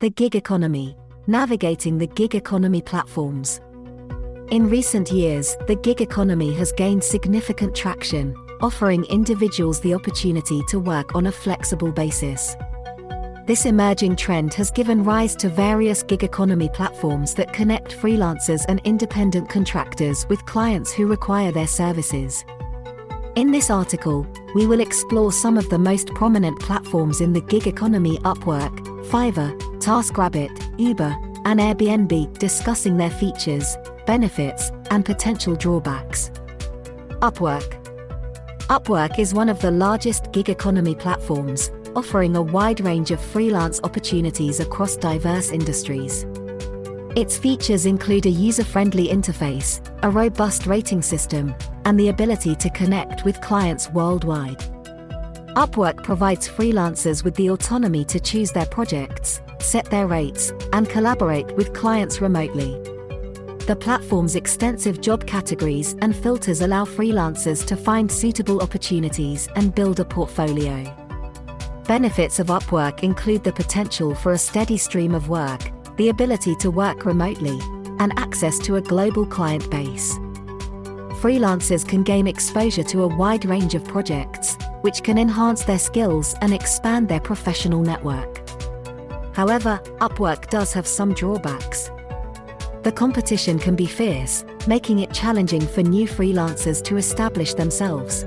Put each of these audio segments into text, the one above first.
The gig economy, navigating the gig economy platforms. In recent years, the gig economy has gained significant traction, offering individuals the opportunity to work on a flexible basis. This emerging trend has given rise to various gig economy platforms that connect freelancers and independent contractors with clients who require their services. In this article, we will explore some of the most prominent platforms in the gig economy Upwork, Fiverr, TaskRabbit, Uber, and Airbnb, discussing their features, benefits, and potential drawbacks. Upwork Upwork is one of the largest gig economy platforms, offering a wide range of freelance opportunities across diverse industries. Its features include a user friendly interface, a robust rating system, and the ability to connect with clients worldwide. Upwork provides freelancers with the autonomy to choose their projects, set their rates, and collaborate with clients remotely. The platform's extensive job categories and filters allow freelancers to find suitable opportunities and build a portfolio. Benefits of Upwork include the potential for a steady stream of work, the ability to work remotely, and access to a global client base. Freelancers can gain exposure to a wide range of projects, which can enhance their skills and expand their professional network. However, Upwork does have some drawbacks. The competition can be fierce, making it challenging for new freelancers to establish themselves.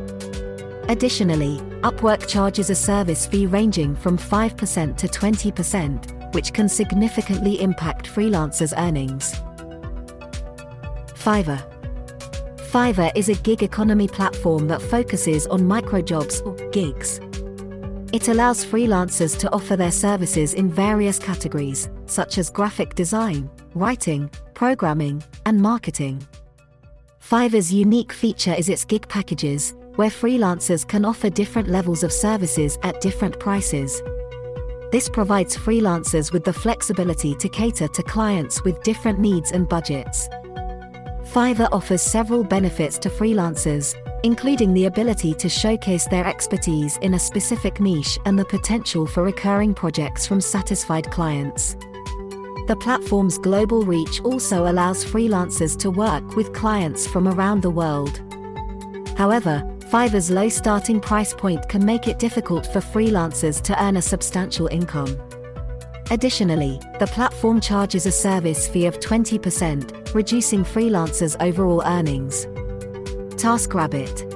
Additionally, Upwork charges a service fee ranging from 5% to 20%, which can significantly impact freelancers' earnings. Fiverr Fiverr is a gig economy platform that focuses on microjobs or gigs. It allows freelancers to offer their services in various categories, such as graphic design, writing, programming, and marketing. Fiverr's unique feature is its gig packages, where freelancers can offer different levels of services at different prices. This provides freelancers with the flexibility to cater to clients with different needs and budgets. Fiverr offers several benefits to freelancers, including the ability to showcase their expertise in a specific niche and the potential for recurring projects from satisfied clients. The platform's global reach also allows freelancers to work with clients from around the world. However, Fiverr's low starting price point can make it difficult for freelancers to earn a substantial income. Additionally, the platform charges a service fee of 20%, reducing freelancers' overall earnings. TaskRabbit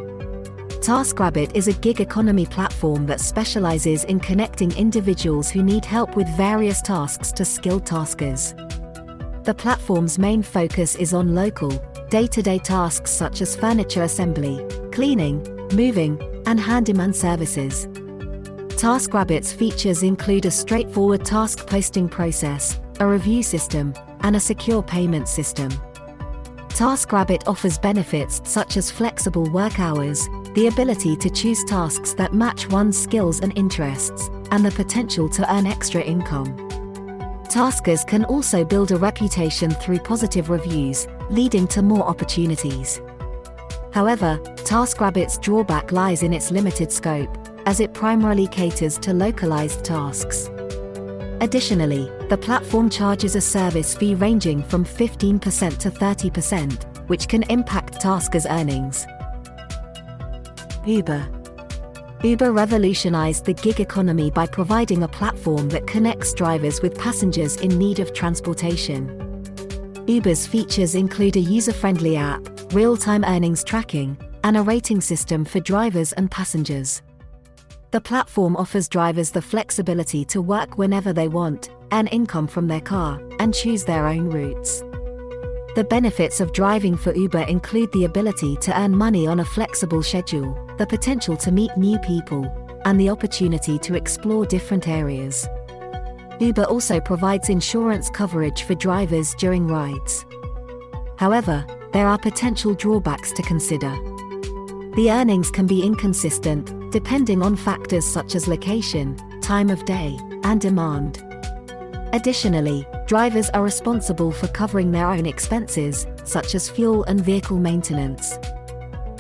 TaskRabbit is a gig economy platform that specializes in connecting individuals who need help with various tasks to skilled taskers. The platform's main focus is on local, day to day tasks such as furniture assembly, cleaning, moving, and handyman services. TaskRabbit's features include a straightforward task posting process, a review system, and a secure payment system. TaskRabbit offers benefits such as flexible work hours, the ability to choose tasks that match one's skills and interests, and the potential to earn extra income. Taskers can also build a reputation through positive reviews, leading to more opportunities. However, TaskRabbit's drawback lies in its limited scope, as it primarily caters to localized tasks. Additionally, the platform charges a service fee ranging from 15% to 30%, which can impact taskers' earnings. Uber Uber revolutionized the gig economy by providing a platform that connects drivers with passengers in need of transportation. Uber's features include a user friendly app, real time earnings tracking, and a rating system for drivers and passengers. The platform offers drivers the flexibility to work whenever they want, earn income from their car, and choose their own routes. The benefits of driving for Uber include the ability to earn money on a flexible schedule, the potential to meet new people, and the opportunity to explore different areas. Uber also provides insurance coverage for drivers during rides. However, there are potential drawbacks to consider. The earnings can be inconsistent, depending on factors such as location, time of day, and demand. Additionally, drivers are responsible for covering their own expenses, such as fuel and vehicle maintenance.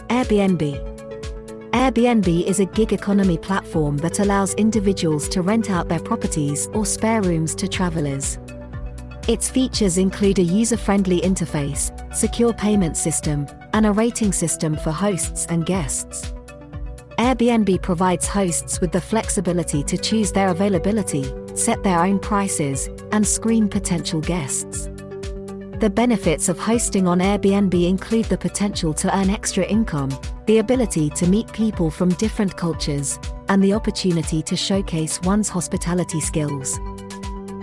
Airbnb Airbnb is a gig economy platform that allows individuals to rent out their properties or spare rooms to travelers. Its features include a user friendly interface, secure payment system, and a rating system for hosts and guests. Airbnb provides hosts with the flexibility to choose their availability, set their own prices, and screen potential guests. The benefits of hosting on Airbnb include the potential to earn extra income, the ability to meet people from different cultures, and the opportunity to showcase one's hospitality skills.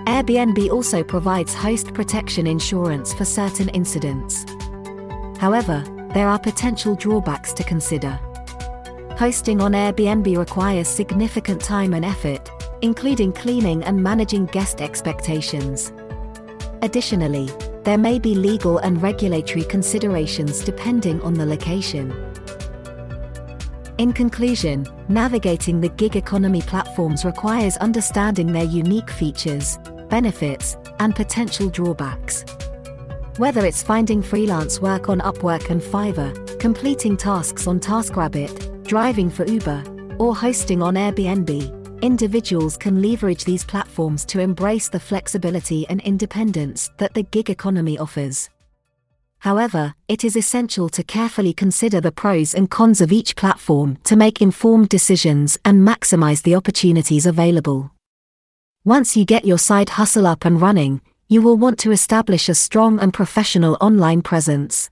Airbnb also provides host protection insurance for certain incidents. However, there are potential drawbacks to consider. Hosting on Airbnb requires significant time and effort, including cleaning and managing guest expectations. Additionally, there may be legal and regulatory considerations depending on the location. In conclusion, navigating the gig economy platforms requires understanding their unique features, benefits, and potential drawbacks. Whether it's finding freelance work on Upwork and Fiverr, completing tasks on TaskRabbit, driving for Uber, or hosting on Airbnb, individuals can leverage these platforms to embrace the flexibility and independence that the gig economy offers. However, it is essential to carefully consider the pros and cons of each platform to make informed decisions and maximize the opportunities available. Once you get your side hustle up and running, you will want to establish a strong and professional online presence.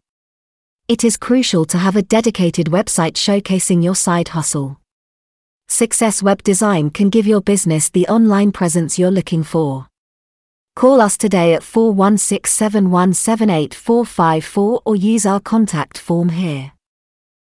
It is crucial to have a dedicated website showcasing your side hustle. Success Web Design can give your business the online presence you're looking for. Call us today at 416 7178454 or use our contact form here.